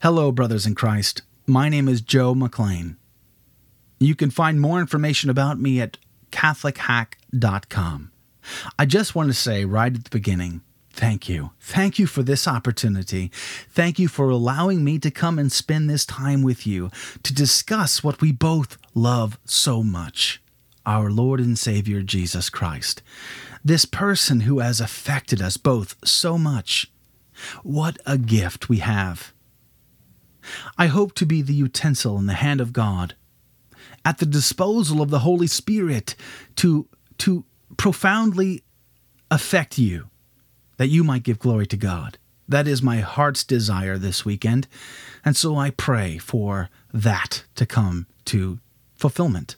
Hello, brothers in Christ. My name is Joe McLean. You can find more information about me at CatholicHack.com. I just want to say right at the beginning thank you. Thank you for this opportunity. Thank you for allowing me to come and spend this time with you to discuss what we both love so much our Lord and Savior Jesus Christ. This person who has affected us both so much. What a gift we have. I hope to be the utensil in the hand of God, at the disposal of the Holy Spirit to, to profoundly affect you, that you might give glory to God. That is my heart's desire this weekend, and so I pray for that to come to fulfillment.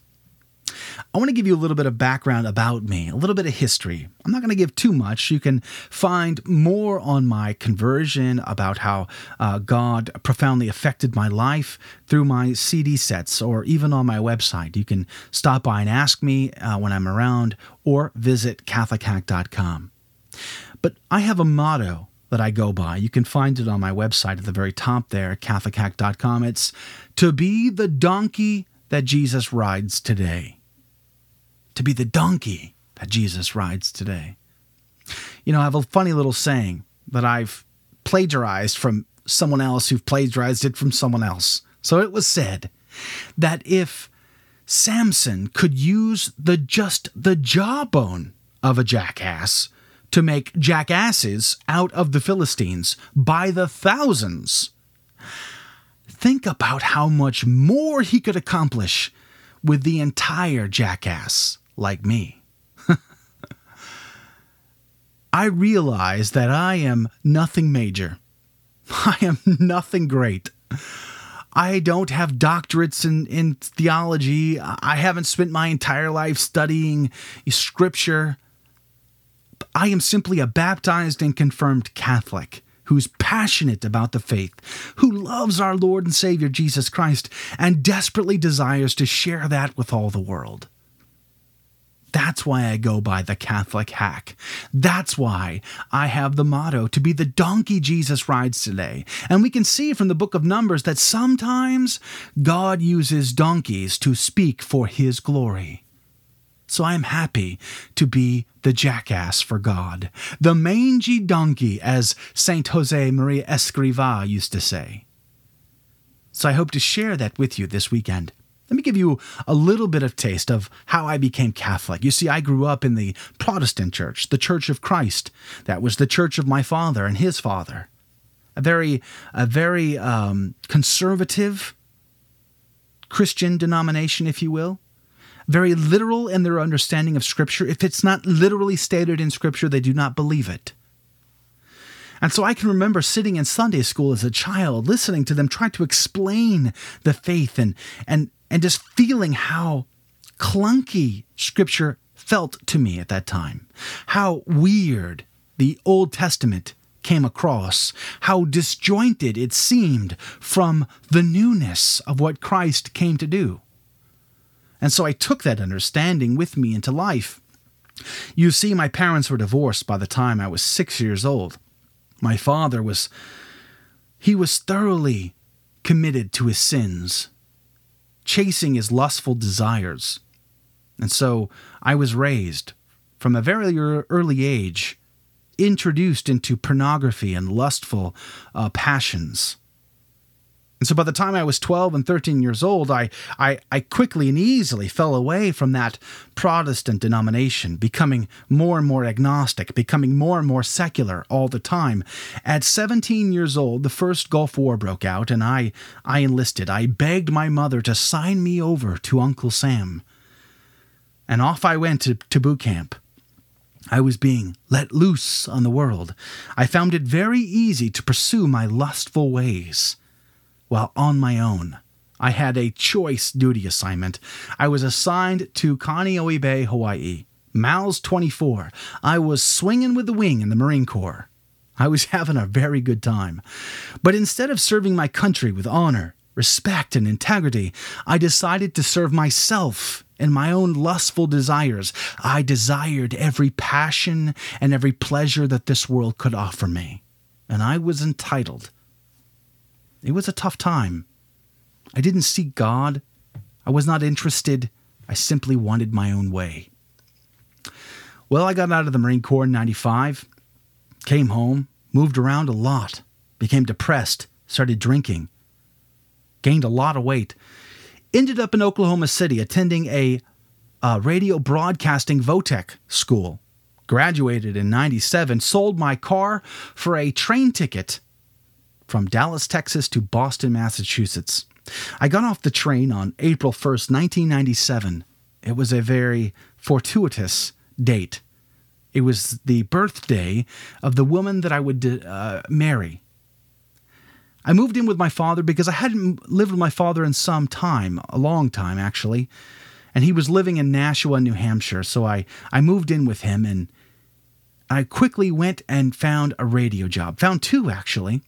I want to give you a little bit of background about me, a little bit of history. I'm not going to give too much. You can find more on my conversion, about how uh, God profoundly affected my life through my CD sets, or even on my website. You can stop by and ask me uh, when I'm around, or visit CatholicHack.com. But I have a motto that I go by. You can find it on my website at the very top there, CatholicHack.com. It's to be the donkey that Jesus rides today to be the donkey that Jesus rides today. You know, I have a funny little saying that I've plagiarized from someone else who plagiarized it from someone else. So it was said that if Samson could use the just the jawbone of a jackass to make jackasses out of the Philistines by the thousands, think about how much more he could accomplish with the entire jackass like me. I realize that I am nothing major. I am nothing great. I don't have doctorates in, in theology. I haven't spent my entire life studying scripture. I am simply a baptized and confirmed Catholic who's passionate about the faith, who loves our Lord and Savior Jesus Christ, and desperately desires to share that with all the world. That's why I go by the Catholic hack. That's why I have the motto to be the donkey Jesus rides today. And we can see from the book of Numbers that sometimes God uses donkeys to speak for his glory. So I am happy to be the jackass for God, the mangy donkey, as Saint Jose Maria Escriva used to say. So I hope to share that with you this weekend. Let me give you a little bit of taste of how I became Catholic. You see, I grew up in the Protestant church, the Church of Christ. That was the church of my father and his father. A very, a very um, conservative Christian denomination, if you will. Very literal in their understanding of Scripture. If it's not literally stated in Scripture, they do not believe it. And so I can remember sitting in Sunday school as a child, listening to them try to explain the faith and, and, and just feeling how clunky scripture felt to me at that time, how weird the Old Testament came across, how disjointed it seemed from the newness of what Christ came to do. And so I took that understanding with me into life. You see, my parents were divorced by the time I was six years old. My father was, he was thoroughly committed to his sins chasing his lustful desires. And so I was raised from a very early age, introduced into pornography and lustful uh, passions. And so by the time I was 12 and 13 years old, I, I, I quickly and easily fell away from that Protestant denomination, becoming more and more agnostic, becoming more and more secular all the time. At 17 years old, the first Gulf War broke out, and I, I enlisted. I begged my mother to sign me over to Uncle Sam. And off I went to, to boot camp. I was being let loose on the world. I found it very easy to pursue my lustful ways while on my own. I had a choice duty assignment. I was assigned to Kaneohe Bay, Hawaii. MALS 24. I was swinging with the wing in the Marine Corps. I was having a very good time. But instead of serving my country with honor, respect, and integrity, I decided to serve myself and my own lustful desires. I desired every passion and every pleasure that this world could offer me. And I was entitled It was a tough time. I didn't seek God. I was not interested. I simply wanted my own way. Well, I got out of the Marine Corps in 95, came home, moved around a lot, became depressed, started drinking, gained a lot of weight, ended up in Oklahoma City attending a uh, radio broadcasting Votech school. Graduated in 97, sold my car for a train ticket from Dallas, Texas to Boston, Massachusetts. I got off the train on April 1st, 1997. It was a very fortuitous date. It was the birthday of the woman that I would uh, marry. I moved in with my father because I hadn't lived with my father in some time, a long time actually, and he was living in Nashua, New Hampshire. So I, I moved in with him and I quickly went and found a radio job. Found two actually.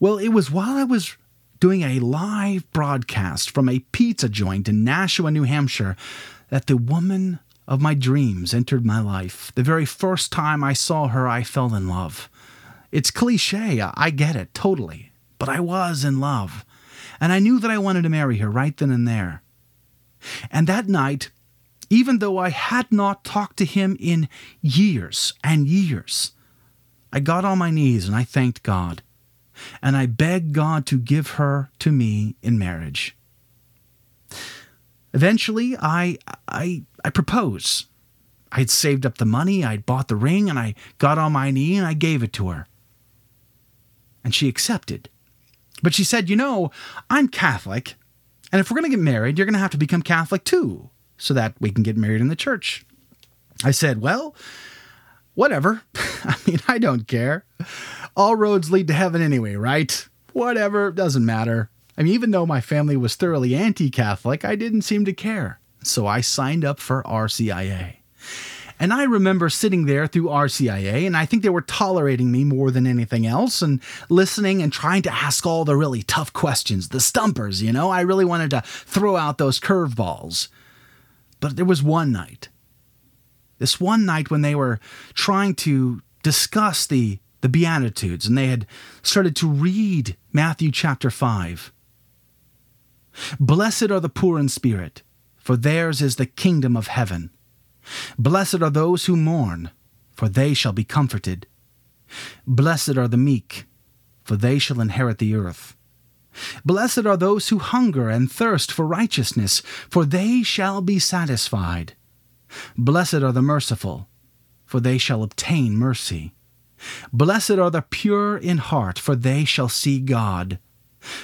Well, it was while I was doing a live broadcast from a pizza joint in Nashua, New Hampshire, that the woman of my dreams entered my life. The very first time I saw her, I fell in love. It's cliche, I get it, totally. But I was in love. And I knew that I wanted to marry her right then and there. And that night, even though I had not talked to him in years and years, I got on my knees and I thanked God and I begged God to give her to me in marriage. Eventually, I, I, I propose. I had saved up the money, I'd bought the ring, and I got on my knee and I gave it to her. And she accepted. But she said, You know, I'm Catholic, and if we're going to get married, you're going to have to become Catholic too, so that we can get married in the church. I said, Well, whatever. I mean, I don't care. All roads lead to heaven anyway, right? Whatever, doesn't matter. I mean, even though my family was thoroughly anti Catholic, I didn't seem to care. So I signed up for RCIA. And I remember sitting there through RCIA, and I think they were tolerating me more than anything else and listening and trying to ask all the really tough questions, the stumpers, you know? I really wanted to throw out those curveballs. But there was one night, this one night when they were trying to discuss the the Beatitudes, and they had started to read Matthew chapter 5. Blessed are the poor in spirit, for theirs is the kingdom of heaven. Blessed are those who mourn, for they shall be comforted. Blessed are the meek, for they shall inherit the earth. Blessed are those who hunger and thirst for righteousness, for they shall be satisfied. Blessed are the merciful, for they shall obtain mercy. Blessed are the pure in heart, for they shall see God.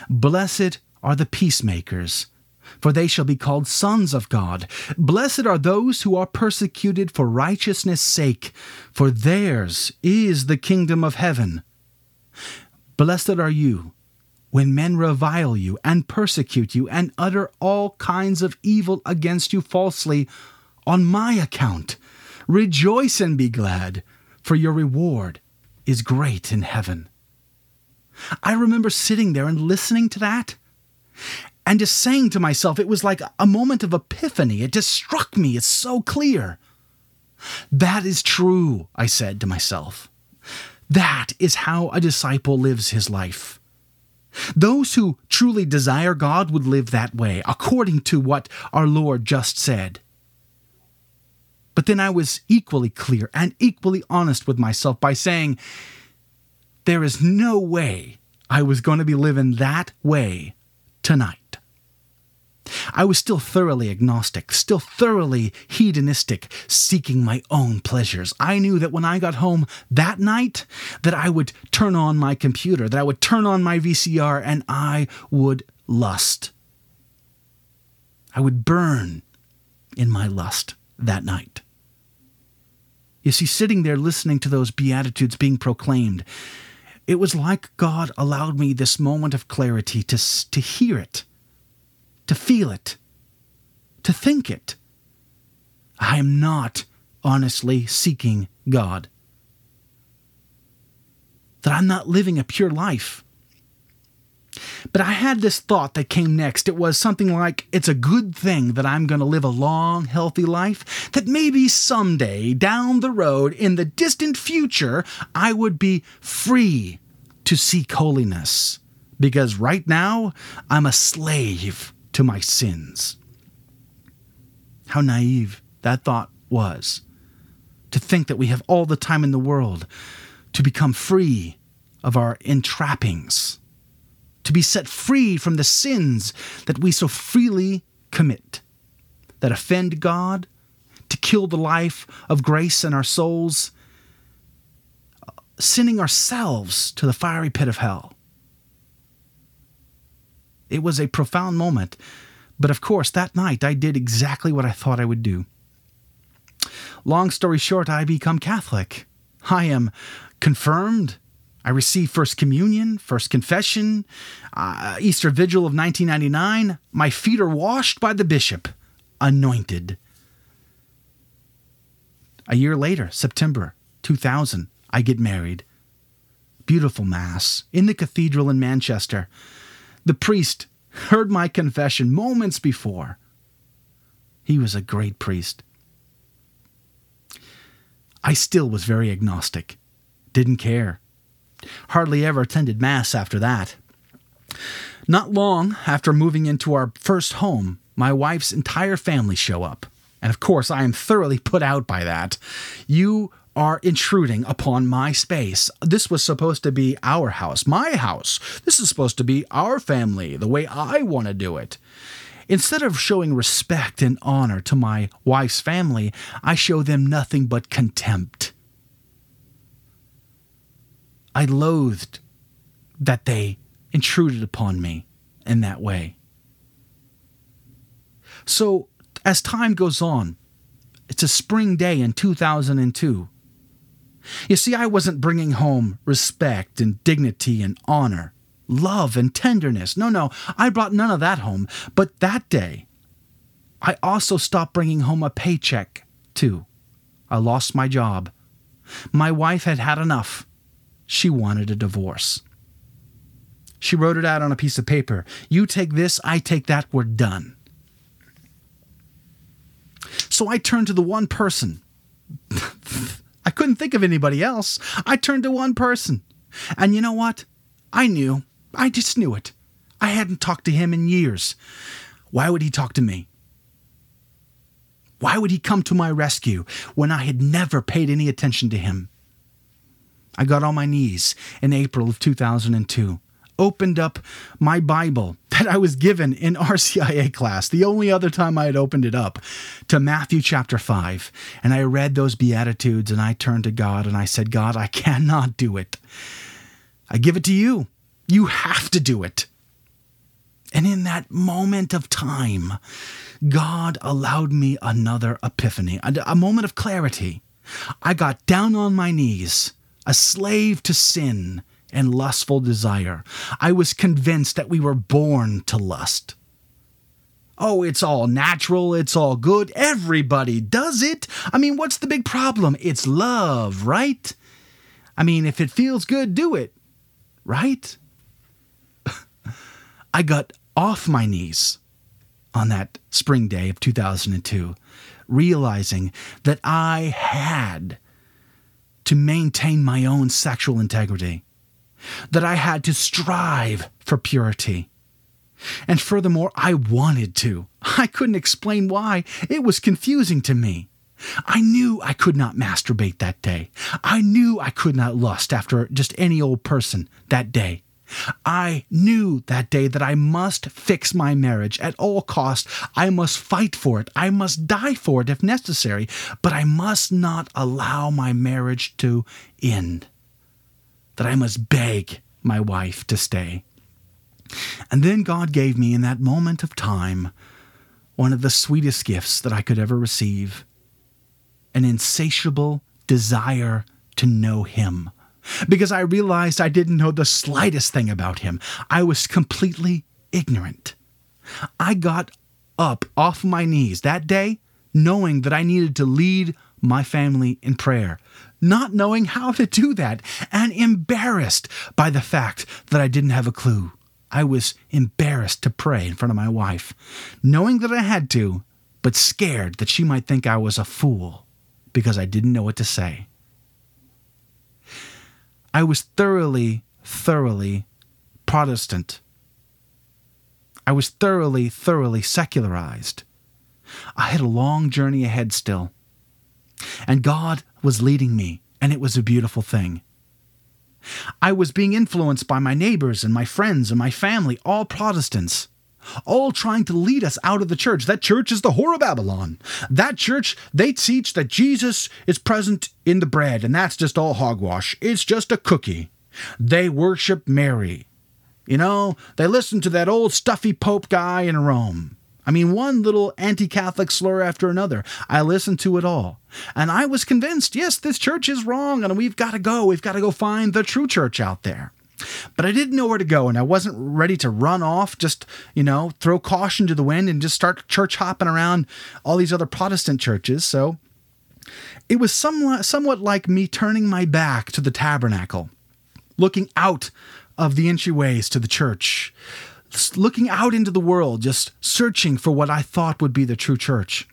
Blessed are the peacemakers, for they shall be called sons of God. Blessed are those who are persecuted for righteousness' sake, for theirs is the kingdom of heaven. Blessed are you when men revile you and persecute you and utter all kinds of evil against you falsely on my account. Rejoice and be glad, for your reward is great in heaven. I remember sitting there and listening to that and just saying to myself, it was like a moment of epiphany. It just struck me. It's so clear. That is true, I said to myself. That is how a disciple lives his life. Those who truly desire God would live that way, according to what our Lord just said. But then I was equally clear and equally honest with myself by saying, there is no way I was going to be living that way tonight. I was still thoroughly agnostic, still thoroughly hedonistic, seeking my own pleasures. I knew that when I got home that night that I would turn on my computer, that I would turn on my VCR and I would lust. I would burn in my lust that night. You see, sitting there listening to those Beatitudes being proclaimed, it was like God allowed me this moment of clarity to, to hear it, to feel it, to think it. I am not honestly seeking God. That I'm not living a pure life. But I had this thought that came next. It was something like it's a good thing that I'm going to live a long, healthy life, that maybe someday down the road, in the distant future, I would be free to seek holiness. because right now I'm a slave to my sins. How naive that thought was. To think that we have all the time in the world to become free of our entrappings, to be set free from the sins that we so freely commit, that offend God, to kill the life of grace in our souls, uh, sending ourselves to the fiery pit of hell. It was a profound moment, but of course, that night I did exactly what I thought I would do. Long story short, I become Catholic. I am confirmed. I receive First Communion, First Confession, uh, Easter Vigil of 1999. My feet are washed by the bishop, anointed. A year later, September 2000, I get married. Beautiful Mass in the cathedral in Manchester. The priest heard my confession moments before. He was a great priest. I still was very agnostic, didn't care. Hardly ever attended Mass after that. Not long after moving into our first home, my wife's entire family show up. And of course, I am thoroughly put out by that. You are intruding upon my space. This was supposed to be our house, my house. This is supposed to be our family, the way I want to do it. Instead of showing respect and honor to my wife's family, I show them nothing but contempt. I loathed that they intruded upon me in that way. So, as time goes on, it's a spring day in 2002. You see, I wasn't bringing home respect and dignity and honor, love and tenderness. No, no, I brought none of that home. But that day, I also stopped bringing home a paycheck, too. I lost my job. My wife had had enough. She wanted a divorce. She wrote it out on a piece of paper. You take this, I take that, we're done. So I turned to the one person I couldn't think of anybody else. I turned to one person. And you know what? I knew. I just knew it. I hadn't talked to him in years. Why would he talk to me? Why would he come to my rescue when I had never paid any attention to him? I got on my knees in April of 2002 opened up my Bible that I was given in RCIA class, the only other time I had opened it up, to Matthew chapter 5. And I read those Beatitudes and I turned to God and I said, God, I cannot do it. I give it to you. You have to do it. And in that moment of time, God allowed me another epiphany, a moment of clarity. I got down on my knees, a slave to sin, and lustful desire. I was convinced that we were born to lust. Oh, it's all natural, it's all good, everybody does it. I mean, what's the big problem? It's love, right? I mean, if it feels good, do it, right? I got off my knees on that spring day of 2002, realizing that I had to maintain my own sexual integrity that I had to strive for purity. And furthermore, I wanted to. I couldn't explain why. It was confusing to me. I knew I could not masturbate that day. I knew I could not lust after just any old person that day. I knew that day that I must fix my marriage at all cost. I must fight for it. I must die for it if necessary, but I must not allow my marriage to end that I must beg my wife to stay. And then God gave me in that moment of time one of the sweetest gifts that I could ever receive an insatiable desire to know Him. Because I realized I didn't know the slightest thing about Him, I was completely ignorant. I got up off my knees that day knowing that I needed to lead my family in prayer, not knowing how to do that, and embarrassed by the fact that I didn't have a clue. I was embarrassed to pray in front of my wife, knowing that I had to, but scared that she might think I was a fool because I didn't know what to say. I was thoroughly, thoroughly Protestant. I was thoroughly, thoroughly secularized. I had a long journey ahead still. And God was leading me, and it was a beautiful thing. I was being influenced by my neighbors and my friends and my family, all Protestants, all trying to lead us out of the church. That church is the whore of Babylon. That church, they teach that Jesus is present in the bread, and that's just all hogwash. It's just a cookie. They worship Mary. You know, they listen to that old stuffy Pope guy in Rome. I mean, one little anti Catholic slur after another. I listened to it all. And I was convinced yes, this church is wrong, and we've got to go. We've got to go find the true church out there. But I didn't know where to go, and I wasn't ready to run off, just, you know, throw caution to the wind and just start church hopping around all these other Protestant churches. So it was somewhat, somewhat like me turning my back to the tabernacle, looking out of the entryways to the church, looking out into the world, just searching for what I thought would be the true church.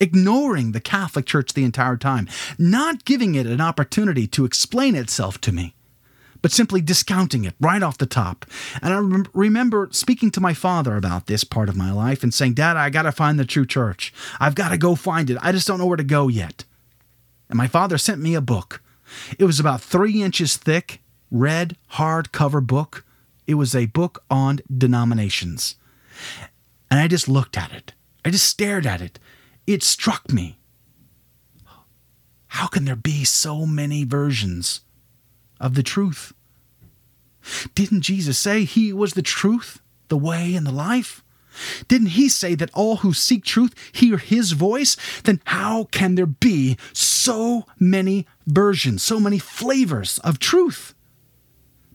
Ignoring the Catholic Church the entire time, not giving it an opportunity to explain itself to me, but simply discounting it right off the top. And I rem- remember speaking to my father about this part of my life and saying, Dad, I got to find the true church. I've got to go find it. I just don't know where to go yet. And my father sent me a book. It was about three inches thick, red, hardcover book it was a book on denominations. And I just looked at it. I just stared at it. It struck me. How can there be so many versions of the truth? Didn't Jesus say he was the truth, the way, and the life? Didn't he say that all who seek truth hear his voice? Then how can there be so many versions, so many flavors of truth?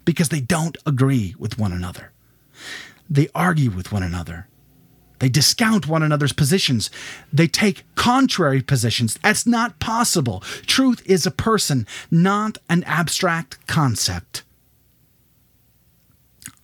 because they don't agree with one another. They argue with one another. They discount one another's positions. They take contrary positions. That's not possible. Truth is a person, not an abstract concept.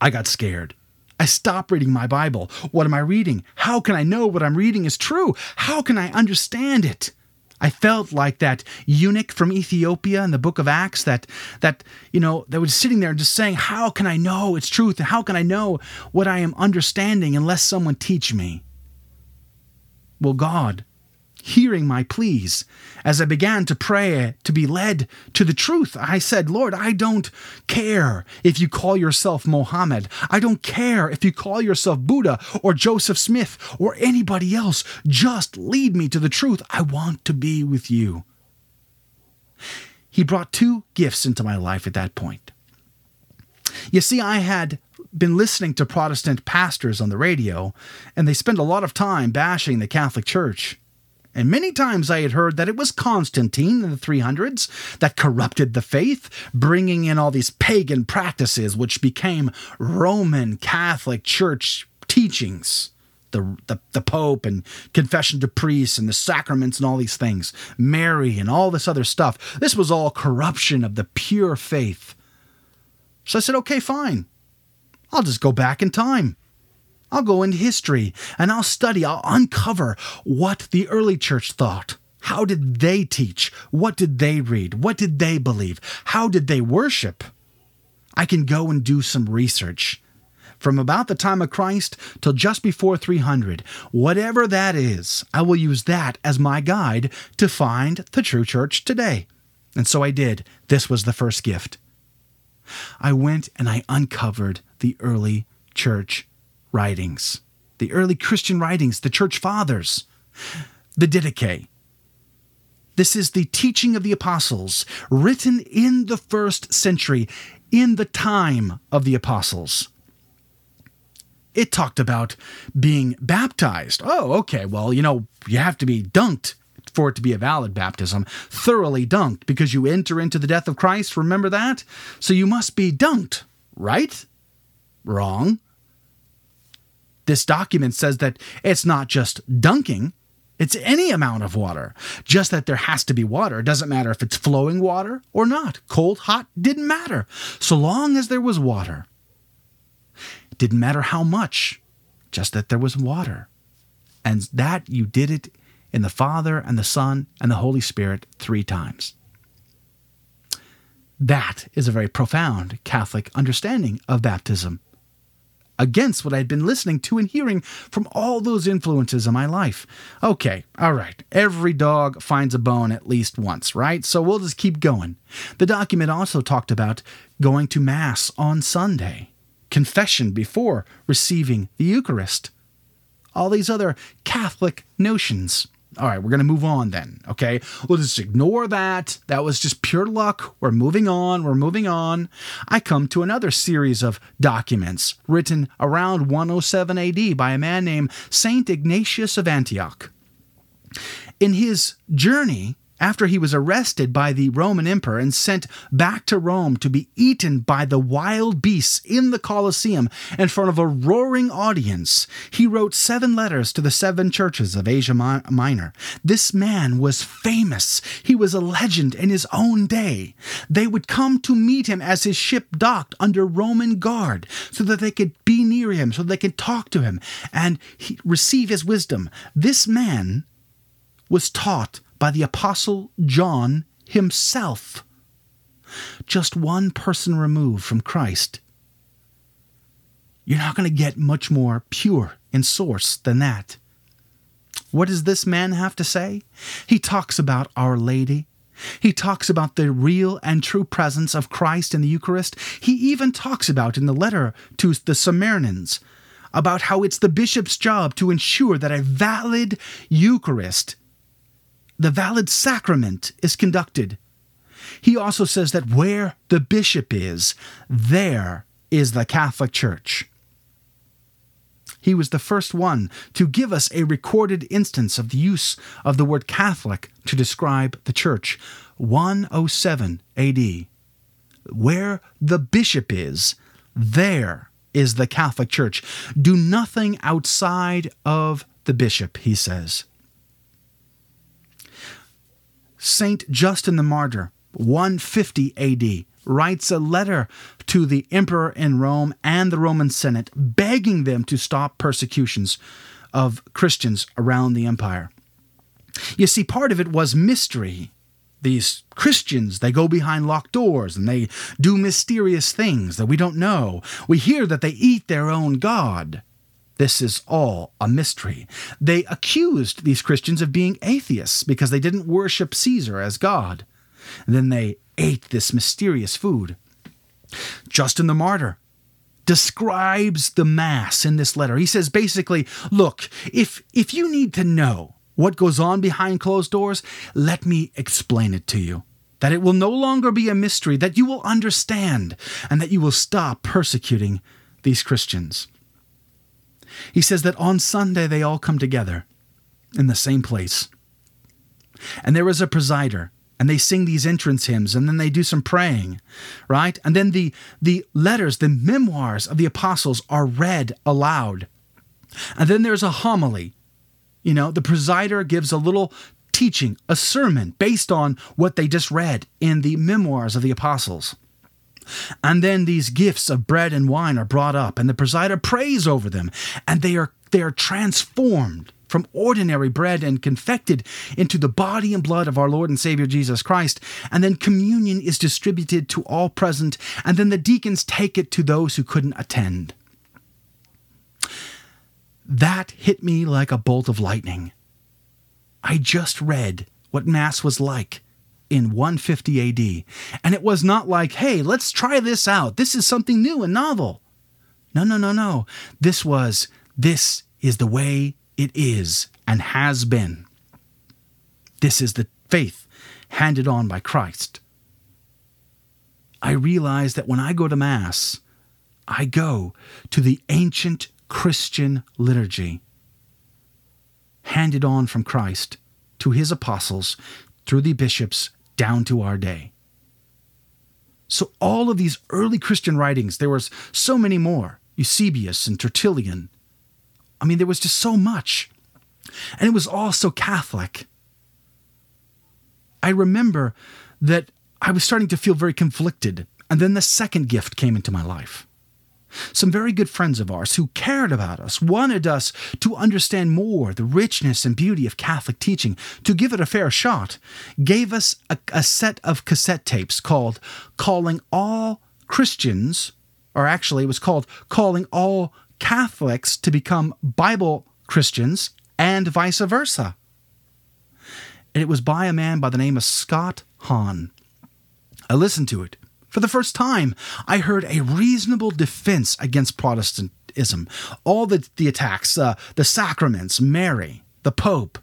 I got scared. I stopped reading my Bible. What am I reading? How can I know what I'm reading is true? How can I understand it? I felt like that eunuch from Ethiopia in the book of Acts that that you know that was sitting there and just saying, "How can I know it's truth? How can I know what I am understanding unless someone teach me?" Well, God hearing my pleas. As I began to pray to be led to the truth, I said, Lord, I don't care if you call yourself Mohammed. I don't care if you call yourself Buddha or Joseph Smith or anybody else. Just lead me to the truth. I want to be with you. He brought two gifts into my life at that point. You see, I had been listening to Protestant pastors on the radio, and they spend a lot of time bashing the Catholic Church. And many times I had heard that it was Constantine in the 300s that corrupted the faith, bringing in all these pagan practices which became Roman Catholic Church teachings. The, the, the Pope and confession to priests and the sacraments and all these things, Mary and all this other stuff. This was all corruption of the pure faith. So I said, okay, fine. I'll just go back in time. I'll go into history and I'll study, I'll uncover what the early church thought. How did they teach? What did they read? What did they believe? How did they worship? I can go and do some research. From about the time of Christ till just before 300, whatever that is, I will use that as my guide to find the true church today. And so I did. This was the first gift. I went and I uncovered the early church writings, the early Christian writings, the church fathers, the Didache. This is the teaching of the apostles, written in the first century, in the time of the apostles. It talked about being baptized. Oh, okay. Well, you know, you have to be dunked for it to be a valid baptism, thoroughly dunked, because you enter into the death of Christ. Remember that? So you must be dunked, right? Wrong. This document says that it's not just dunking, it's any amount of water. Just that there has to be water. It doesn't matter if it's flowing water or not. Cold, hot, didn't matter. So long as there was water. Didn't matter how much, just that there was water. And that you did it in the Father and the Son and the Holy Spirit three times. That is a very profound Catholic understanding of baptism against what I'd been listening to and hearing from all those influences in my life. Okay, all right. Every dog finds a bone at least once, right? So we'll just keep going. The document also talked about going to Mass on Sunday, confession before receiving the Eucharist, all these other Catholic notions. All right, we're going to move on then. Okay. We'll just ignore that. That was just pure luck. We're moving on. We're moving on. I come to another series of documents written around 107 AD by a man named Saint Ignatius of Antioch. In his journey after he was arrested by the Roman emperor and sent back to Rome to be eaten by the wild beasts in the Colosseum in front of a roaring audience, he wrote seven letters to the seven churches of Asia Minor. This man was famous. He was a legend in his own day. They would come to meet him as his ship docked under Roman guard so that they could be near him, so they could talk to him and receive his wisdom. This man was taught by the Apostle John himself. Just one person removed from Christ. You're not going to get much more pure in source than that. What does this man have to say? He talks about Our Lady. He talks about the real and true presence of Christ in the Eucharist. He even talks about in the letter to the Smyrnaeans about how it's the bishop's job to ensure that a valid Eucharist the valid sacrament is conducted. He also says that where the bishop is, there is the Catholic Church. He was the first one to give us a recorded instance of the use of the word Catholic to describe the Church, 107 AD. Where the bishop is, there is the Catholic Church. Do nothing outside of the bishop, he says. Saint Justin the Martyr, 150 AD, writes a letter to the emperor in Rome and the Roman Senate, begging them to stop persecutions of Christians around the empire. You see, part of it was mystery. These Christians, they go behind locked doors and they do mysterious things that we don't know. We hear that they eat their own God. This is all a mystery. They accused these Christians of being atheists because they didn't worship Caesar as God. And then they ate this mysterious food. Justin the Martyr describes the Mass in this letter. He says basically, look, if, if you need to know what goes on behind closed doors, let me explain it to you. That it will no longer be a mystery, that you will understand, and that you will stop persecuting these Christians. He says that on Sunday they all come together in the same place. And there is a presider, and they sing these entrance hymns, and then they do some praying, right? And then the, the letters, the memoirs of the apostles are read aloud. And then there's a homily. You know, the presider gives a little teaching, a sermon based on what they just read in the memoirs of the apostles. And then these gifts of bread and wine are brought up, and the presider prays over them, and they are they are transformed from ordinary bread and confected into the body and blood of our Lord and Savior Jesus Christ. And then communion is distributed to all present, and then the deacons take it to those who couldn't attend. That hit me like a bolt of lightning. I just read what Mass was like in 150 AD. And it was not like, hey, let's try this out. This is something new and novel. No, no, no, no. This was, this is the way it is and has been. This is the faith handed on by Christ. I realize that when I go to Mass, I go to the ancient Christian liturgy handed on from Christ to his apostles through the bishops down to our day. So, all of these early Christian writings, there was so many more Eusebius and Tertullian. I mean, there was just so much. And it was all so Catholic. I remember that I was starting to feel very conflicted. And then the second gift came into my life. Some very good friends of ours who cared about us, wanted us to understand more the richness and beauty of Catholic teaching, to give it a fair shot, gave us a, a set of cassette tapes called Calling All Christians, or actually it was called Calling All Catholics to Become Bible Christians, and vice versa. And it was by a man by the name of Scott Hahn. I listened to it for the first time, I heard a reasonable defense against Protestantism. All the, the attacks, uh, the sacraments, Mary, the Pope,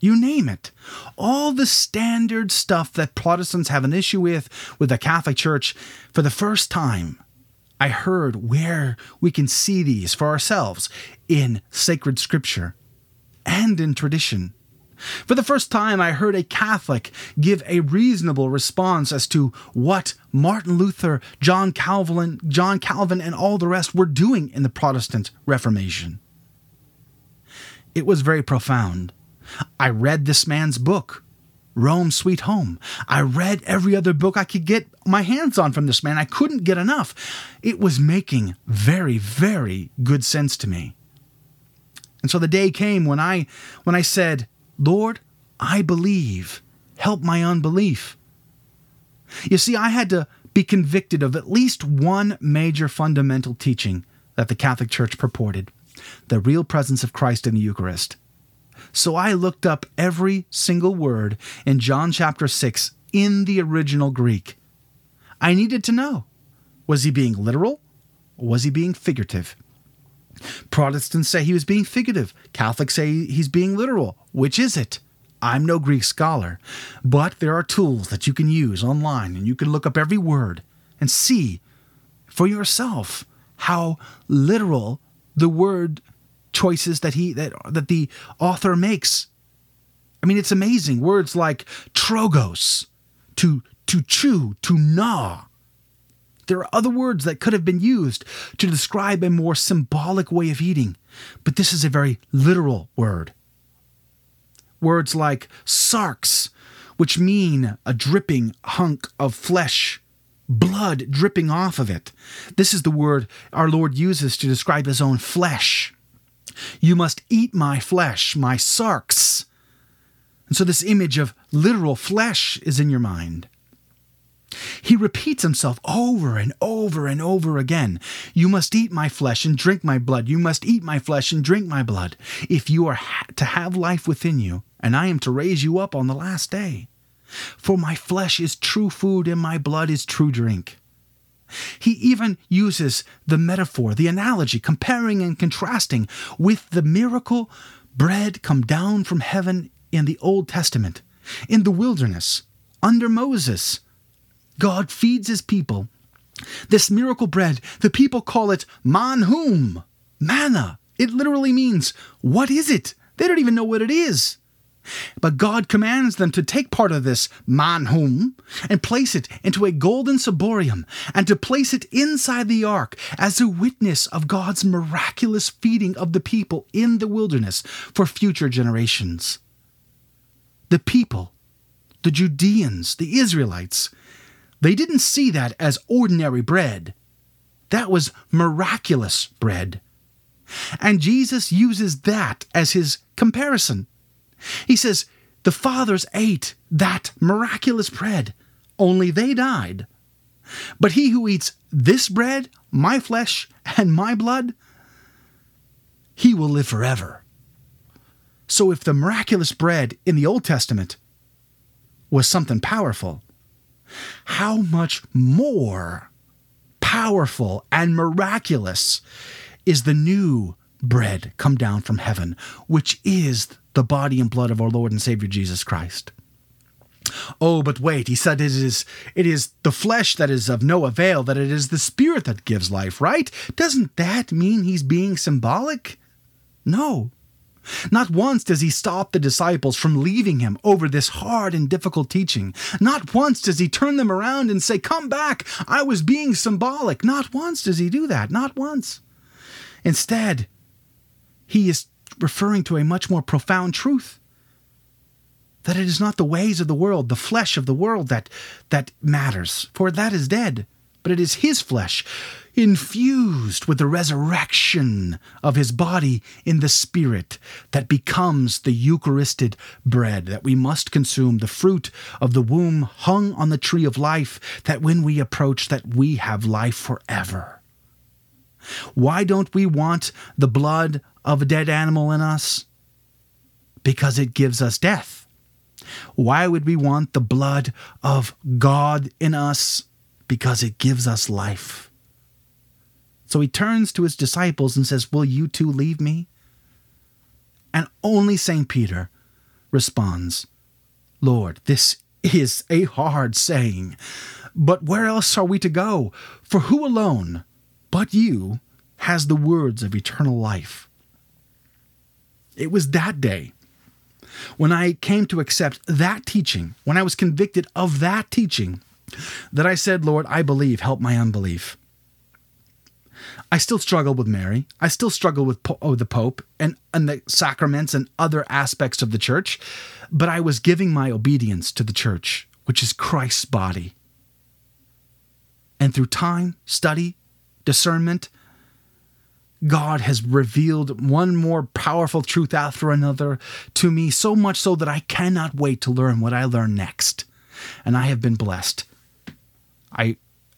you name it. All the standard stuff that Protestants have an issue with with the Catholic Church. For the first time, I heard where we can see these for ourselves in sacred scripture and in tradition. For the first time, I heard a Catholic give a reasonable response as to what Martin Luther, John Calvin, John Calvin, and all the rest were doing in the Protestant Reformation. It was very profound. I read this man's book, Rome Sweet Home. I read every other book I could get my hands on from this man. I couldn't get enough. It was making very, very good sense to me. And so the day came when I when I said, Lord, I believe. Help my unbelief. You see, I had to be convicted of at least one major fundamental teaching that the Catholic Church purported the real presence of Christ in the Eucharist. So I looked up every single word in John chapter 6 in the original Greek. I needed to know was he being literal or was he being figurative? Protestants say he was being figurative. Catholics say he's being literal. Which is it? I'm no Greek scholar, but there are tools that you can use online and you can look up every word and see for yourself how literal the word choices that he that that the author makes. I mean, it's amazing. Words like trogos, to to chew, to gnaw, there are other words that could have been used to describe a more symbolic way of eating, but this is a very literal word. Words like sarx, which mean a dripping hunk of flesh, blood dripping off of it. This is the word our Lord uses to describe his own flesh. You must eat my flesh, my sarx. And so, this image of literal flesh is in your mind. He repeats himself over and over and over again. You must eat my flesh and drink my blood. You must eat my flesh and drink my blood. If you are ha- to have life within you, and I am to raise you up on the last day. For my flesh is true food and my blood is true drink. He even uses the metaphor, the analogy, comparing and contrasting with the miracle bread come down from heaven in the Old Testament, in the wilderness, under Moses, God feeds his people. This miracle bread, the people call it manhum, manna. It literally means, what is it? They don't even know what it is. But God commands them to take part of this manhum and place it into a golden ciborium and to place it inside the ark as a witness of God's miraculous feeding of the people in the wilderness for future generations. The people, the Judeans, the Israelites, they didn't see that as ordinary bread. That was miraculous bread. And Jesus uses that as his comparison. He says, The fathers ate that miraculous bread, only they died. But he who eats this bread, my flesh, and my blood, he will live forever. So if the miraculous bread in the Old Testament was something powerful, how much more powerful and miraculous is the new bread come down from heaven, which is the body and blood of our Lord and Savior Jesus Christ. Oh, but wait, he said it is it is the flesh that is of no avail, that it is the spirit that gives life, right? Doesn't that mean he's being symbolic? No. Not once does he stop the disciples from leaving him over this hard and difficult teaching. Not once does he turn them around and say, Come back, I was being symbolic. Not once does he do that. Not once. Instead, he is referring to a much more profound truth that it is not the ways of the world, the flesh of the world that, that matters, for that is dead. but it is his flesh infused with the resurrection of his body in the spirit that becomes the eucharistic bread that we must consume the fruit of the womb hung on the tree of life that when we approach that we have life forever. Why don't we want the blood of a dead animal in us? Because it gives us death. Why would we want the blood of god in us? Because it gives us life so he turns to his disciples and says, Will you too leave me? And only St. Peter responds, Lord, this is a hard saying, but where else are we to go? For who alone but you has the words of eternal life? It was that day when I came to accept that teaching, when I was convicted of that teaching, that I said, Lord, I believe, help my unbelief. I still struggle with Mary. I still struggle with po- oh, the Pope and, and the sacraments and other aspects of the church, but I was giving my obedience to the church, which is Christ's body. And through time, study, discernment, God has revealed one more powerful truth after another to me, so much so that I cannot wait to learn what I learn next. And I have been blessed. I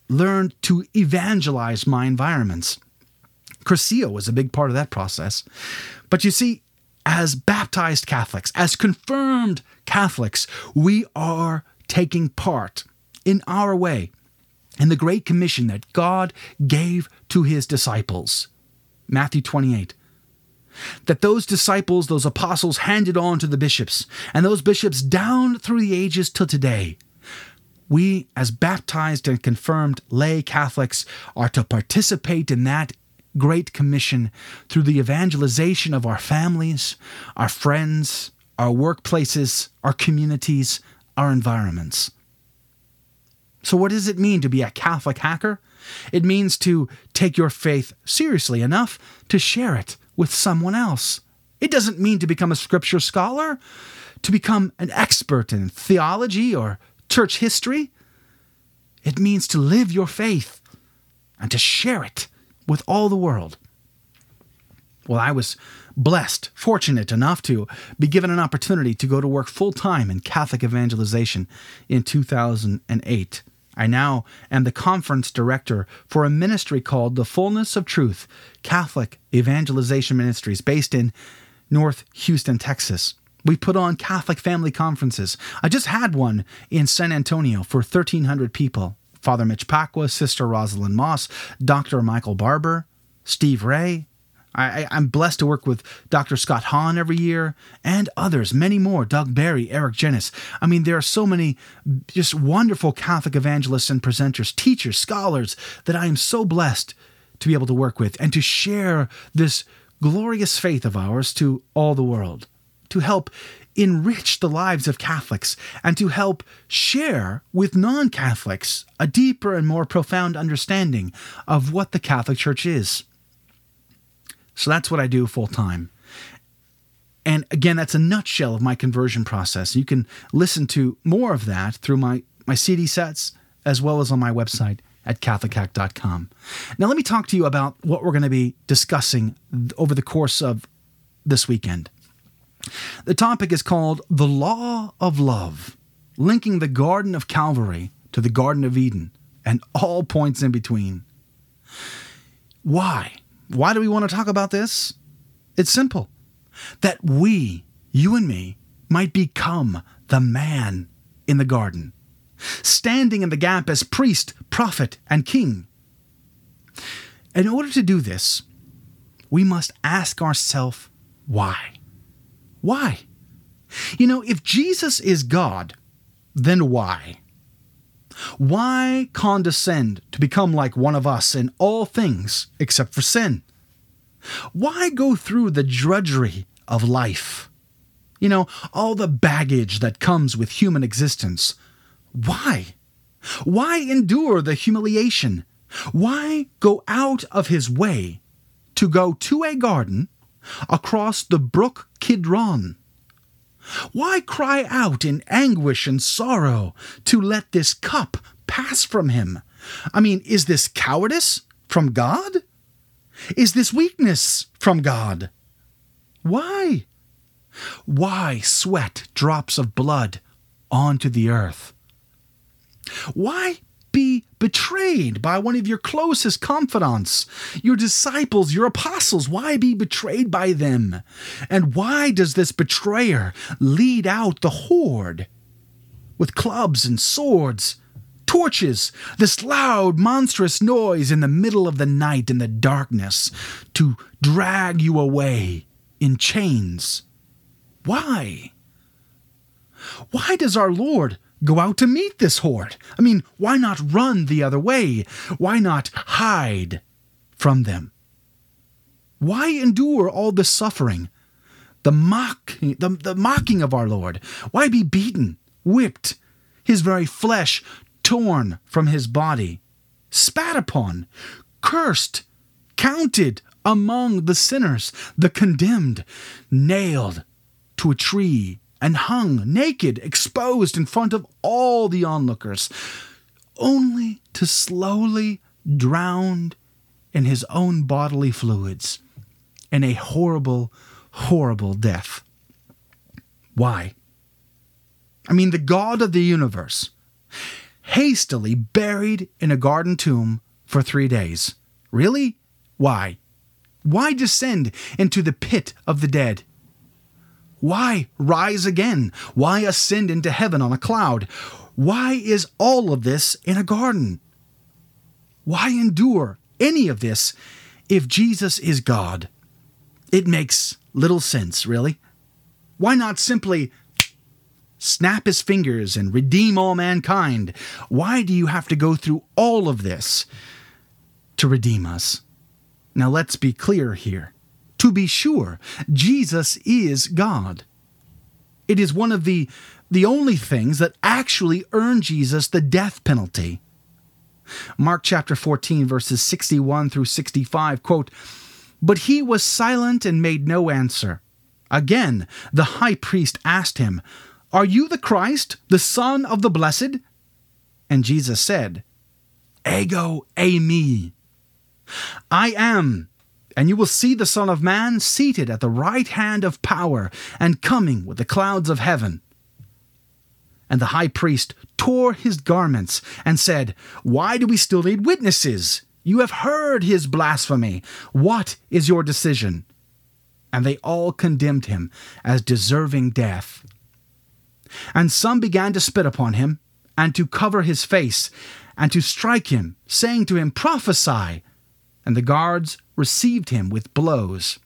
learned to evangelize my environments. Cursillo was a big part of that process. But you see, as baptized Catholics, as confirmed Catholics, we are taking part in our way in the great commission that God gave to his disciples. Matthew 28. That those disciples, those apostles, handed on to the bishops, and those bishops down through the ages till today we, as baptized and confirmed lay Catholics, are to participate in that Great Commission through the evangelization of our families, our friends, our workplaces, our communities, our environments. So, what does it mean to be a Catholic hacker? It means to take your faith seriously enough to share it with someone else. It doesn't mean to become a scripture scholar, to become an expert in theology or church history. It means to live your faith and to share it with all the world. Well, I was blessed, fortunate enough to be given an opportunity to go to work full time in Catholic evangelization in 2008. I now am the conference director for a ministry called the Fullness of Truth Catholic Evangelization Ministries based in North Houston, Texas. We put on Catholic family conferences. I just had one in San Antonio for 1,300 people. Father Mitch Pacwa, Sister Rosalind Moss, Dr. Michael Barber, Steve Ray. I, am blessed to work with Dr. Scott Hahn every year and others, many more. Doug Barry, Eric Genuis. I mean, there are so many just wonderful Catholic evangelists and presenters, teachers, scholars that I am so blessed to be able to work with and to share this glorious faith of ours to all the world to help enrich the lives of Catholics and to help share with non Catholics a deeper and more profound understanding of what the Catholic Church is. So that's what I do full time. And again, that's a nutshell of my conversion process. You can listen to more of that through my, my CD sets as well as on my website at CatholicHack.com. Now, let me talk to you about what we're going to be discussing over the course of this weekend. The topic is called The Law of Love, linking the Garden of Calvary to the Garden of Eden and all points in between. Why? Why do we want to talk about this? It's simple that we, you and me, might become the man in the garden, standing in the gap as priest, prophet, and king. In order to do this, we must ask ourselves why. Why? You know, if Jesus is God, then why? Why condescend to become like one of us in all things except for sin? Why go through the drudgery of life? You know, all the baggage that comes with human existence. Why? Why endure the humiliation? Why go out of his way to go to a garden across the brook Kidron? Why cry out in anguish and sorrow to let this cup pass from him I mean, is this cowardice from God? Is this weakness from God? Why? Why sweat drops of blood onto the earth? Why be betrayed by one of your closest confidants, your disciples, your apostles? Why be betrayed by them? And why does this betrayer lead out the horde with clubs and swords? torches, this loud, monstrous noise in the middle of the night in the darkness to drag you away in chains. Why? Why does our Lord go out to meet this horde? I mean, why not run the other way? Why not hide from them? Why endure all the suffering, the mock, the, the mocking of our Lord? Why be beaten, whipped, his very flesh torn from his body, spat upon, cursed, counted among the sinners, the condemned, nailed to a tree, and hung naked, exposed in front of all the onlookers, only to slowly drown in his own bodily fluids in a horrible, horrible death. Why? I mean, the God of the universe hastily buried in a garden tomb for three days. Really? Why? Why descend into the pit of the dead? Why rise again? Why ascend into heaven on a cloud? Why is all of this in a garden? Why endure any of this if Jesus is God? It makes little sense, really. Why not simply snap his fingers and redeem all mankind. Why do you have to go through all of this to redeem us? Now let's be clear here. To be sure, Jesus is God. It is one of the the only things that actually earn Jesus the death penalty. Mark chapter 14 verses 61 through 65 quote, "But he was silent and made no answer." Again, the high priest asked him, are you the Christ, the Son of the Blessed? And Jesus said, Ego eimi. I am, and you will see the Son of Man seated at the right hand of power and coming with the clouds of heaven. And the high priest tore his garments and said, Why do we still need witnesses? You have heard his blasphemy. What is your decision? And they all condemned him as deserving death. And some began to spit upon him, and to cover his face, and to strike him, saying to him, Prophesy! And the guards received him with blows.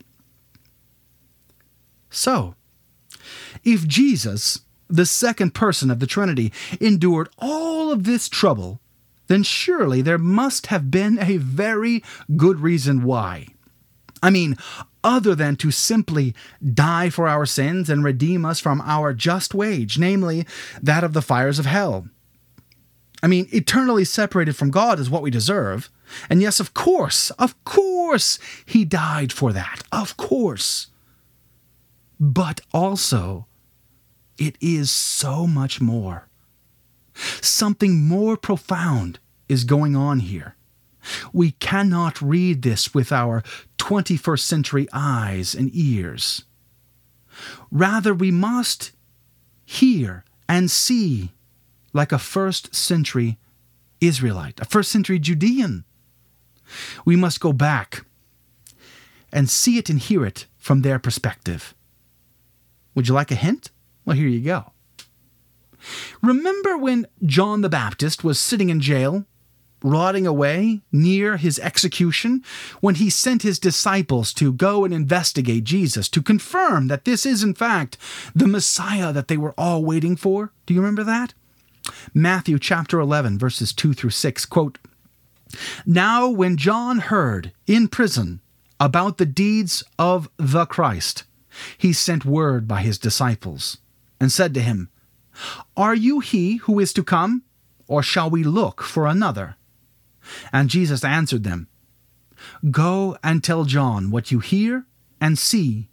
So, if Jesus, the second person of the Trinity, endured all of this trouble, then surely there must have been a very good reason why. I mean, other than to simply die for our sins and redeem us from our just wage, namely that of the fires of hell. I mean, eternally separated from God is what we deserve. And yes, of course, of course, He died for that. Of course. But also, it is so much more. Something more profound is going on here. We cannot read this with our 21st century eyes and ears. Rather, we must hear and see like a first century Israelite, a first century Judean. We must go back and see it and hear it from their perspective. Would you like a hint? Well, here you go. Remember when John the Baptist was sitting in jail rotting away near his execution when he sent his disciples to go and investigate Jesus to confirm that this is, in fact, the Messiah that they were all waiting for. Do you remember that? Matthew chapter 11, verses 2 through 6 quote, Now when John heard in prison about the deeds of the Christ, he sent word by his disciples and said to him, Are you he who is to come, or shall we look for another? And Jesus answered them, Go and tell John what you hear and see.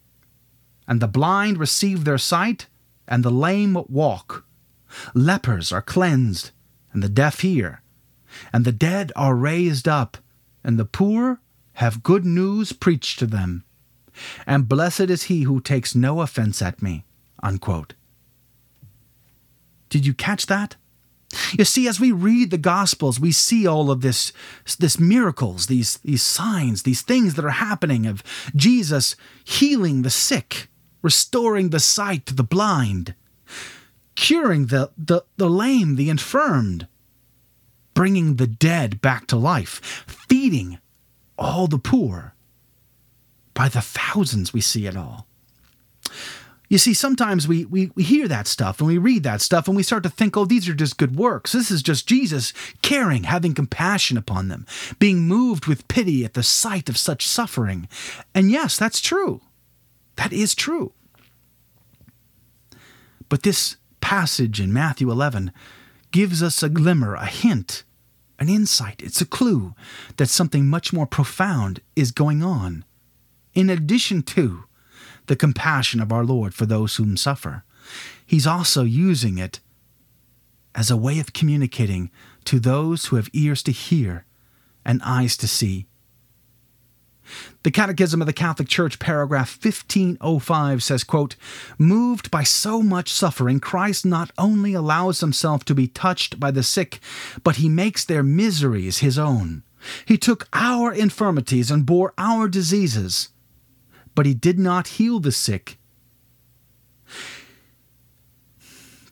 And the blind receive their sight, and the lame walk. Lepers are cleansed, and the deaf hear, and the dead are raised up, and the poor have good news preached to them. And blessed is he who takes no offense at me. Unquote. Did you catch that? You see, as we read the Gospels, we see all of this, this miracles, these, these signs, these things that are happening of Jesus healing the sick, restoring the sight to the blind, curing the, the, the lame, the infirmed, bringing the dead back to life, feeding all the poor. By the thousands, we see it all. You see, sometimes we, we, we hear that stuff and we read that stuff and we start to think, oh, these are just good works. This is just Jesus caring, having compassion upon them, being moved with pity at the sight of such suffering. And yes, that's true. That is true. But this passage in Matthew 11 gives us a glimmer, a hint, an insight. It's a clue that something much more profound is going on. In addition to the compassion of our Lord for those whom suffer. He's also using it as a way of communicating to those who have ears to hear and eyes to see. The Catechism of the Catholic Church, paragraph 1505, says, quote, Moved by so much suffering, Christ not only allows himself to be touched by the sick, but he makes their miseries his own. He took our infirmities and bore our diseases but he did not heal the sick.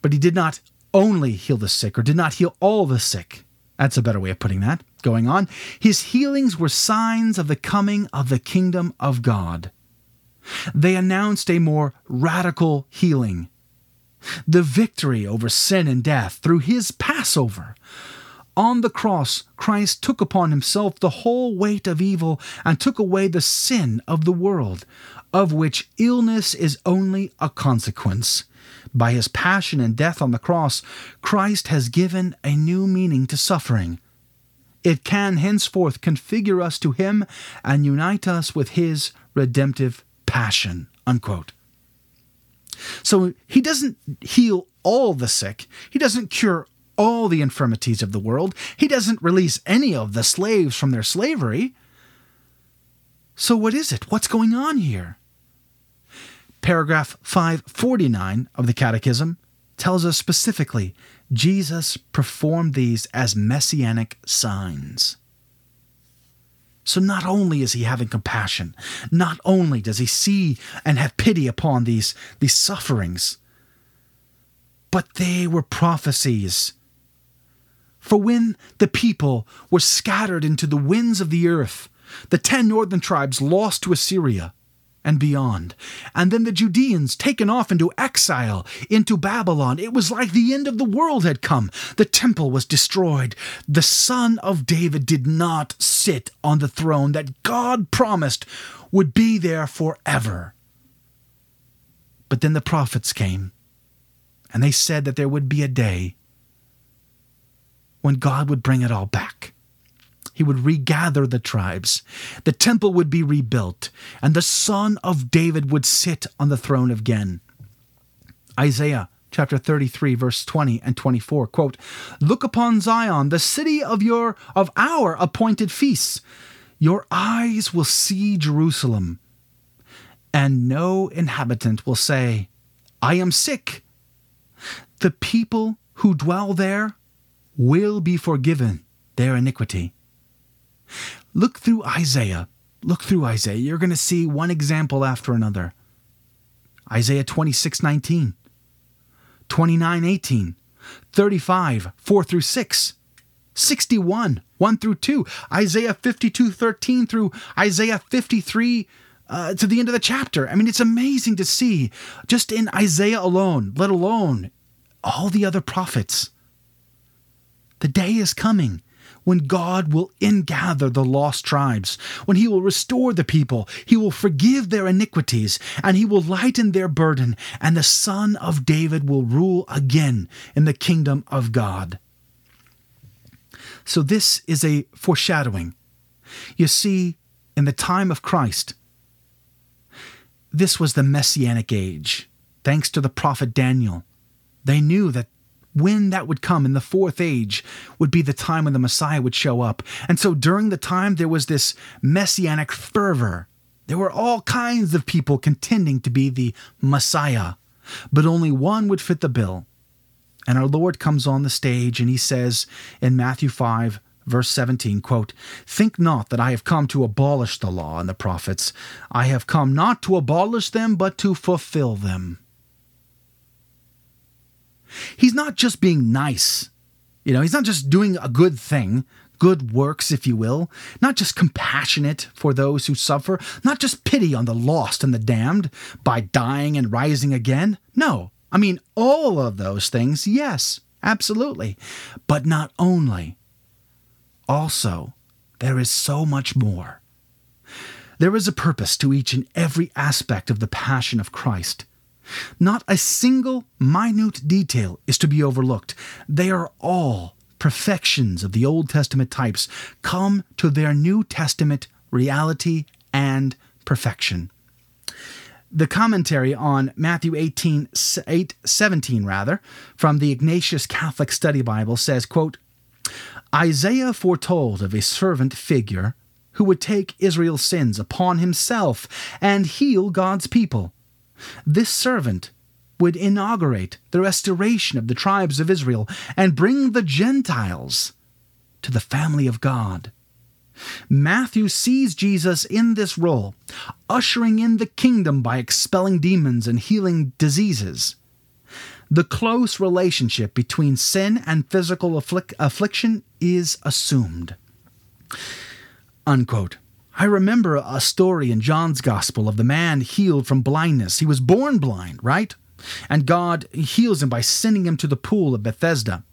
But he did not only heal the sick, or did not heal all the sick. That's a better way of putting that. Going on, his healings were signs of the coming of the kingdom of God. They announced a more radical healing, the victory over sin and death through his Passover, on the cross, Christ took upon himself the whole weight of evil and took away the sin of the world, of which illness is only a consequence. By his passion and death on the cross, Christ has given a new meaning to suffering. It can henceforth configure us to him and unite us with his redemptive passion. Unquote. So he doesn't heal all the sick, he doesn't cure all the infirmities of the world. He doesn't release any of the slaves from their slavery. So, what is it? What's going on here? Paragraph 549 of the Catechism tells us specifically Jesus performed these as messianic signs. So, not only is he having compassion, not only does he see and have pity upon these, these sufferings, but they were prophecies for when the people were scattered into the winds of the earth, the ten northern tribes lost to Assyria and beyond, and then the Judeans taken off into exile into Babylon, it was like the end of the world had come. The temple was destroyed. The son of David did not sit on the throne that God promised would be there forever. But then the prophets came, and they said that there would be a day when God would bring it all back. He would regather the tribes, the temple would be rebuilt, and the son of David would sit on the throne again. Isaiah chapter 33 verse 20 and 24 quote look upon zion the city of your of our appointed feasts your eyes will see jerusalem and no inhabitant will say i am sick the people who dwell there will be forgiven their iniquity. Look through Isaiah. Look through Isaiah. You're going to see one example after another. Isaiah 26 19, 29 18, 35 4 through 6, 61 1 through 2, Isaiah 52 13 through Isaiah 53 uh, to the end of the chapter. I mean, it's amazing to see just in Isaiah alone, let alone all the other prophets. The day is coming when God will ingather the lost tribes, when He will restore the people, He will forgive their iniquities, and He will lighten their burden, and the Son of David will rule again in the kingdom of God. So, this is a foreshadowing. You see, in the time of Christ, this was the messianic age. Thanks to the prophet Daniel, they knew that when that would come in the fourth age would be the time when the Messiah would show up. And so during the time, there was this messianic fervor. There were all kinds of people contending to be the Messiah, but only one would fit the bill. And our Lord comes on the stage and he says in Matthew 5, verse 17, quote, Think not that I have come to abolish the law and the prophets. I have come not to abolish them, but to fulfill them. He's not just being nice. You know, he's not just doing a good thing, good works, if you will, not just compassionate for those who suffer, not just pity on the lost and the damned by dying and rising again. No, I mean, all of those things, yes, absolutely. But not only. Also, there is so much more. There is a purpose to each and every aspect of the passion of Christ. Not a single minute detail is to be overlooked. They are all perfections of the Old Testament types come to their New Testament reality and perfection. The commentary on Matthew 18, 8, 17, rather, from the Ignatius Catholic Study Bible says, quote, Isaiah foretold of a servant figure who would take Israel's sins upon himself and heal God's people. This servant would inaugurate the restoration of the tribes of Israel and bring the Gentiles to the family of God. Matthew sees Jesus in this role, ushering in the kingdom by expelling demons and healing diseases. The close relationship between sin and physical afflic- affliction is assumed. Unquote. I remember a story in John's Gospel of the man healed from blindness. He was born blind, right? And God heals him by sending him to the pool of Bethesda.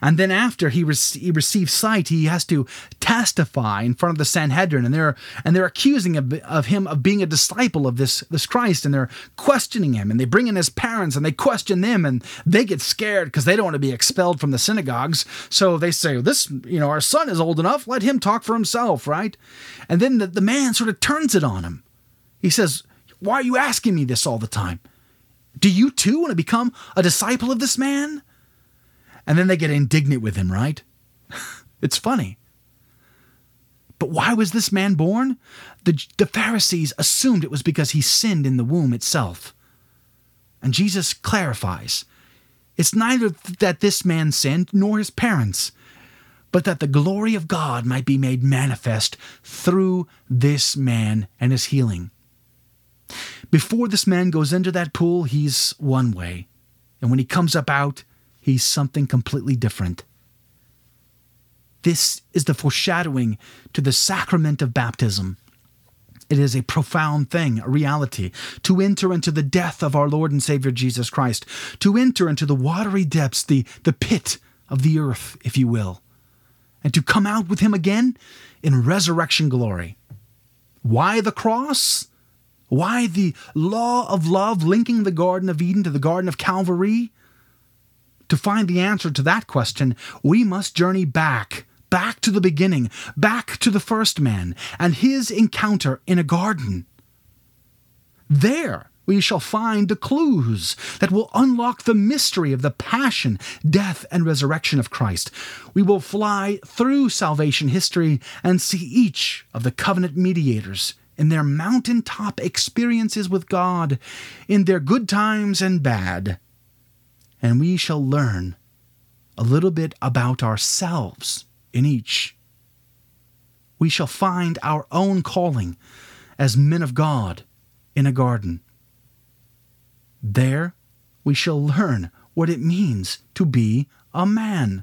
And then after he, rec- he receives sight, he has to testify in front of the Sanhedrin, and they're and they're accusing of, of him of being a disciple of this this Christ, and they're questioning him, and they bring in his parents, and they question them, and they get scared because they don't want to be expelled from the synagogues. So they say, "This, you know, our son is old enough. Let him talk for himself, right?" And then the, the man sort of turns it on him. He says, "Why are you asking me this all the time? Do you too want to become a disciple of this man?" And then they get indignant with him, right? it's funny. But why was this man born? The, the Pharisees assumed it was because he sinned in the womb itself. And Jesus clarifies it's neither that this man sinned nor his parents, but that the glory of God might be made manifest through this man and his healing. Before this man goes into that pool, he's one way. And when he comes up out, He's something completely different. This is the foreshadowing to the sacrament of baptism. It is a profound thing, a reality, to enter into the death of our Lord and Savior Jesus Christ, to enter into the watery depths, the, the pit of the earth, if you will, and to come out with Him again in resurrection glory. Why the cross? Why the law of love linking the Garden of Eden to the Garden of Calvary? To find the answer to that question, we must journey back, back to the beginning, back to the first man and his encounter in a garden. There we shall find the clues that will unlock the mystery of the passion, death, and resurrection of Christ. We will fly through salvation history and see each of the covenant mediators in their mountaintop experiences with God, in their good times and bad, and we shall learn a little bit about ourselves in each. We shall find our own calling as men of God in a garden. There we shall learn what it means to be a man,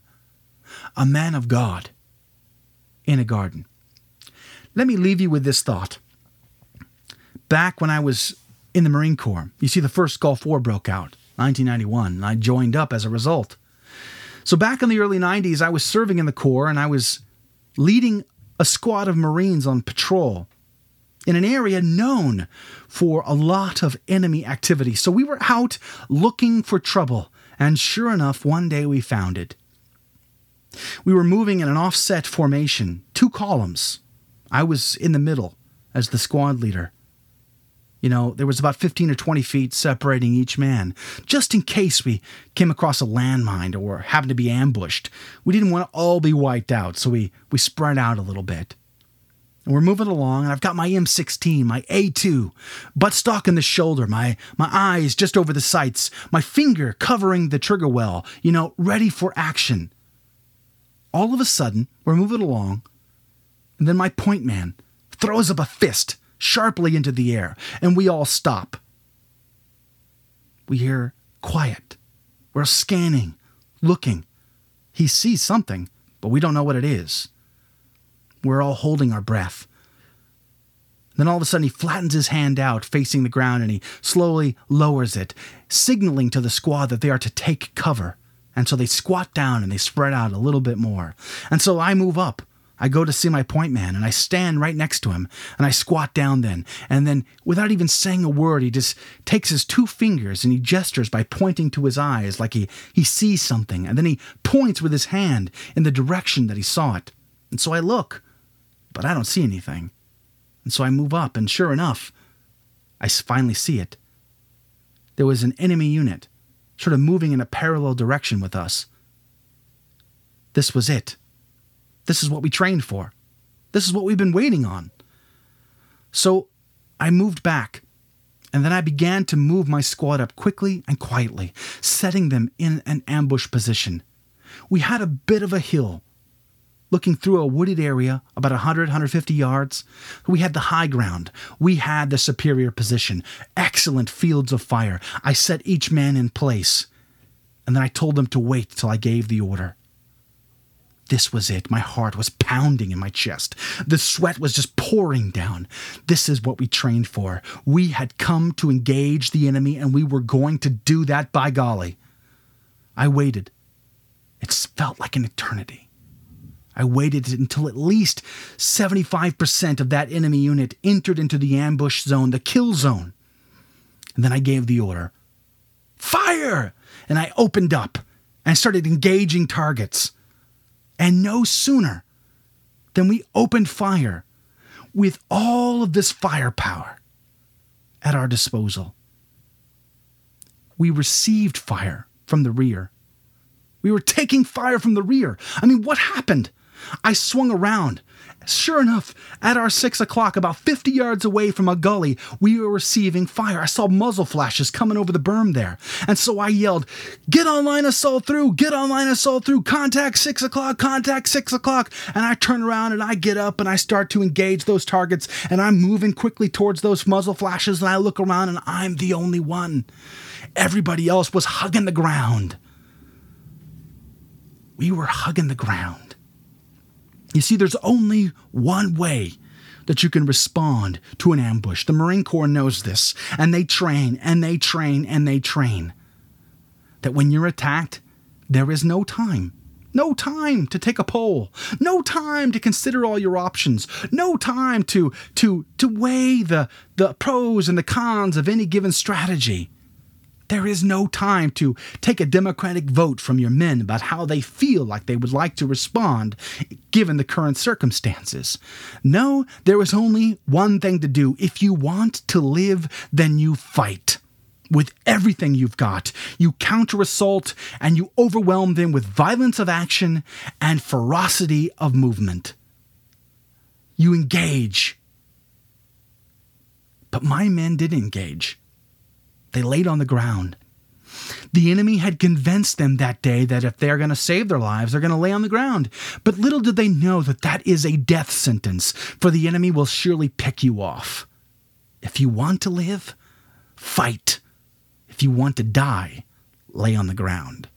a man of God in a garden. Let me leave you with this thought. Back when I was in the Marine Corps, you see, the first Gulf War broke out. 1991, and I joined up as a result. So back in the early 90s, I was serving in the Corps and I was leading a squad of Marines on patrol in an area known for a lot of enemy activity. So we were out looking for trouble, and sure enough, one day we found it. We were moving in an offset formation, two columns. I was in the middle as the squad leader. You know, there was about 15 or 20 feet separating each man, just in case we came across a landmine or happened to be ambushed. We didn't want to all be wiped out, so we, we spread out a little bit. And we're moving along, and I've got my M16, my A2, buttstock in the shoulder, my, my eyes just over the sights, my finger covering the trigger well, you know, ready for action. All of a sudden, we're moving along, and then my point man throws up a fist sharply into the air, and we all stop. We hear quiet. We're scanning, looking. He sees something, but we don't know what it is. We're all holding our breath. Then all of a sudden, he flattens his hand out, facing the ground, and he slowly lowers it, signaling to the squad that they are to take cover. And so they squat down and they spread out a little bit more. And so I move up. I go to see my point man and I stand right next to him and I squat down then. And then, without even saying a word, he just takes his two fingers and he gestures by pointing to his eyes like he, he sees something. And then he points with his hand in the direction that he saw it. And so I look, but I don't see anything. And so I move up, and sure enough, I finally see it. There was an enemy unit, sort of moving in a parallel direction with us. This was it. This is what we trained for. This is what we've been waiting on. So I moved back, and then I began to move my squad up quickly and quietly, setting them in an ambush position. We had a bit of a hill, looking through a wooded area about 100, 150 yards. We had the high ground. We had the superior position. Excellent fields of fire. I set each man in place, and then I told them to wait till I gave the order. This was it. My heart was pounding in my chest. The sweat was just pouring down. This is what we trained for. We had come to engage the enemy, and we were going to do that by golly. I waited. It felt like an eternity. I waited until at least 75% of that enemy unit entered into the ambush zone, the kill zone. And then I gave the order fire! And I opened up and started engaging targets. And no sooner than we opened fire with all of this firepower at our disposal, we received fire from the rear. We were taking fire from the rear. I mean, what happened? I swung around Sure enough, at our six o'clock, about 50 yards away from a gully, we were receiving fire. I saw muzzle flashes coming over the berm there. And so I yelled, Get on line assault through, get on line assault through, contact six o'clock, contact six o'clock. And I turn around and I get up and I start to engage those targets. And I'm moving quickly towards those muzzle flashes. And I look around and I'm the only one. Everybody else was hugging the ground. We were hugging the ground. You see, there's only one way that you can respond to an ambush. The Marine Corps knows this, and they train and they train and they train. That when you're attacked, there is no time. No time to take a poll. No time to consider all your options. No time to to to weigh the the pros and the cons of any given strategy. There is no time to take a democratic vote from your men about how they feel like they would like to respond given the current circumstances. No, there is only one thing to do. If you want to live, then you fight. With everything you've got, you counter assault and you overwhelm them with violence of action and ferocity of movement. You engage. But my men did engage. They laid on the ground. The enemy had convinced them that day that if they're going to save their lives, they're going to lay on the ground. But little did they know that that is a death sentence, for the enemy will surely pick you off. If you want to live, fight. If you want to die, lay on the ground.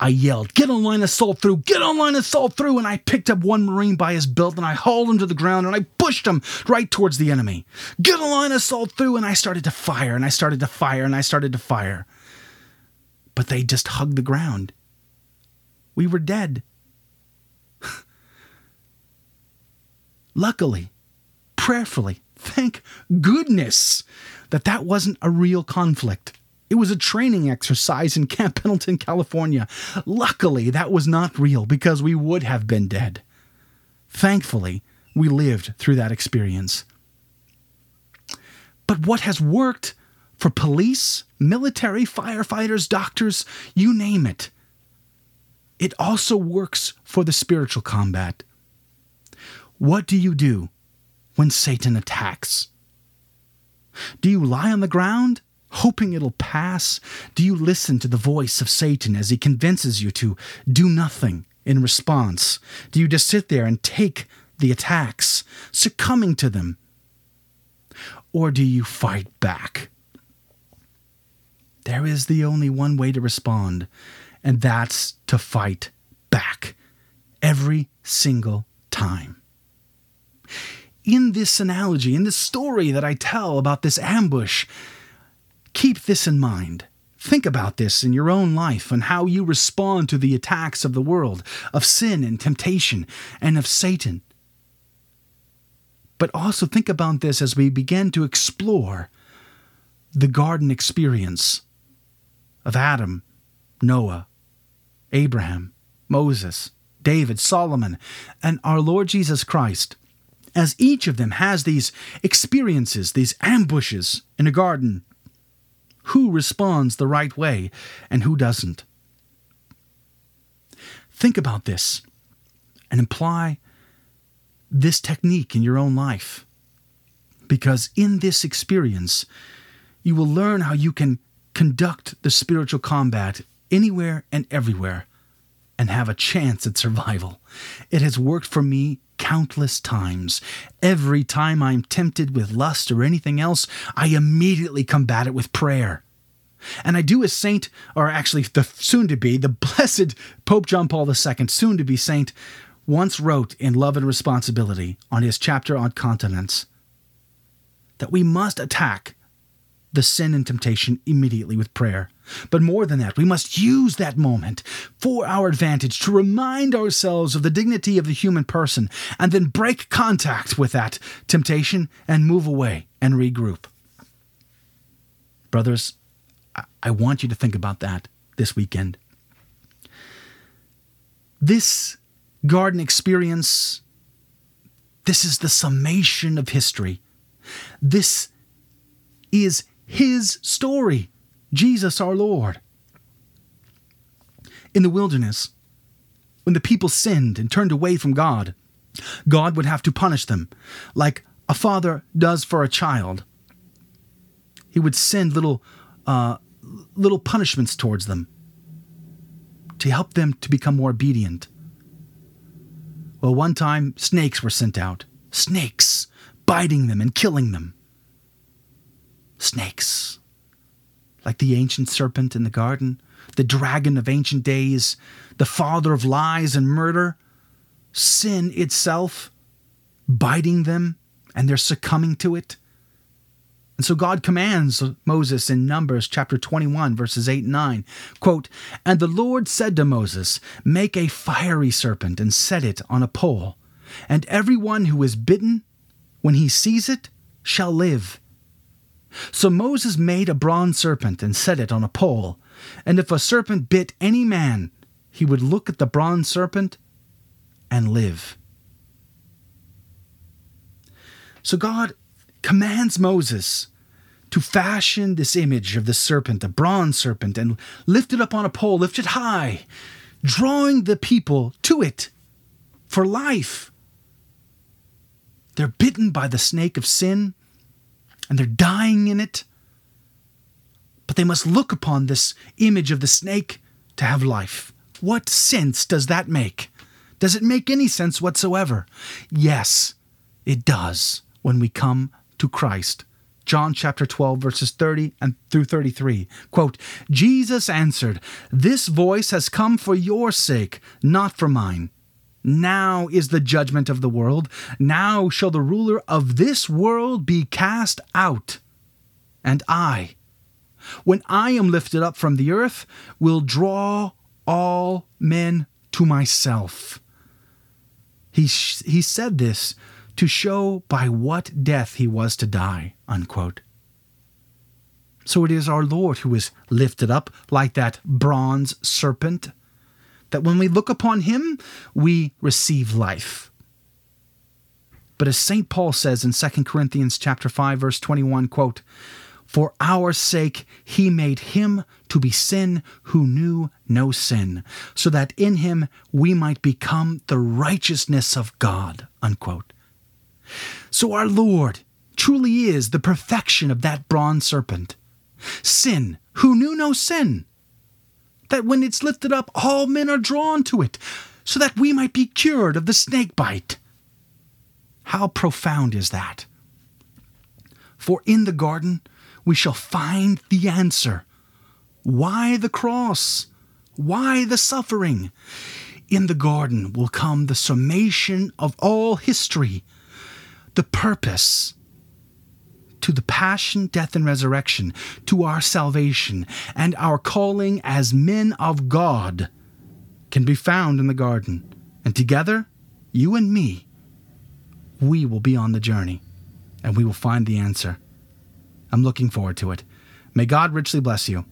I yelled, Get on line assault through, get on line assault through. And I picked up one Marine by his belt and I hauled him to the ground and I pushed him right towards the enemy. Get on line assault through. And I started to fire and I started to fire and I started to fire. But they just hugged the ground. We were dead. Luckily, prayerfully, thank goodness that that wasn't a real conflict. It was a training exercise in Camp Pendleton, California. Luckily, that was not real because we would have been dead. Thankfully, we lived through that experience. But what has worked for police, military, firefighters, doctors, you name it, it also works for the spiritual combat. What do you do when Satan attacks? Do you lie on the ground, hoping it'll pass? Do you listen to the voice of Satan as he convinces you to do nothing in response? Do you just sit there and take the attacks, succumbing to them? Or do you fight back? There is the only one way to respond, and that's to fight back every single time in this analogy, in this story that I tell about this ambush, keep this in mind. Think about this in your own life and how you respond to the attacks of the world, of sin and temptation, and of Satan. But also think about this as we begin to explore the garden experience of Adam, Noah, Abraham, Moses, David, Solomon, and our Lord Jesus Christ as each of them has these experiences, these ambushes in a garden, who responds the right way and who doesn't? Think about this and apply this technique in your own life. Because in this experience, you will learn how you can conduct the spiritual combat anywhere and everywhere and have a chance at survival. It has worked for me countless times. Every time I'm tempted with lust or anything else, I immediately combat it with prayer. And I do as Saint, or actually the soon to be, the blessed Pope John Paul II, soon to be Saint, once wrote in Love and Responsibility on his chapter on continence that we must attack the sin and temptation immediately with prayer. But more than that, we must use that moment for our advantage to remind ourselves of the dignity of the human person and then break contact with that temptation and move away and regroup. Brothers, I want you to think about that this weekend. This garden experience, this is the summation of history. This is his story. Jesus our Lord. In the wilderness, when the people sinned and turned away from God, God would have to punish them, like a father does for a child. He would send little, uh, little punishments towards them to help them to become more obedient. Well, one time snakes were sent out. Snakes, biting them and killing them. Snakes like the ancient serpent in the garden, the dragon of ancient days, the father of lies and murder, sin itself, biting them, and they're succumbing to it. And so God commands Moses in Numbers chapter 21, verses 8 and 9, quote, And the Lord said to Moses, Make a fiery serpent and set it on a pole, and every one who is bitten, when he sees it, shall live. So Moses made a bronze serpent and set it on a pole. And if a serpent bit any man, he would look at the bronze serpent and live. So God commands Moses to fashion this image of the serpent, a bronze serpent, and lift it up on a pole, lift it high, drawing the people to it for life. They're bitten by the snake of sin and they're dying in it. But they must look upon this image of the snake to have life. What sense does that make? Does it make any sense whatsoever? Yes, it does when we come to Christ. John chapter 12, verses 30 and through 33. Quote, Jesus answered, This voice has come for your sake, not for mine. Now is the judgment of the world. Now shall the ruler of this world be cast out. And I, when I am lifted up from the earth, will draw all men to myself. He, sh- he said this to show by what death he was to die. Unquote. So it is our Lord who is lifted up like that bronze serpent that when we look upon him, we receive life. But as St. Paul says in 2 Corinthians chapter 5 verse 21, quote, "For our sake he made him to be sin who knew no sin, so that in him we might become the righteousness of God." Unquote. So our Lord truly is the perfection of that bronze serpent. Sin, who knew no sin. That when it's lifted up, all men are drawn to it, so that we might be cured of the snake bite. How profound is that? For in the garden we shall find the answer. Why the cross? Why the suffering? In the garden will come the summation of all history, the purpose to the passion, death, and resurrection, to our salvation, and our calling as men of God can be found in the garden. And together, you and me, we will be on the journey and we will find the answer. I'm looking forward to it. May God richly bless you.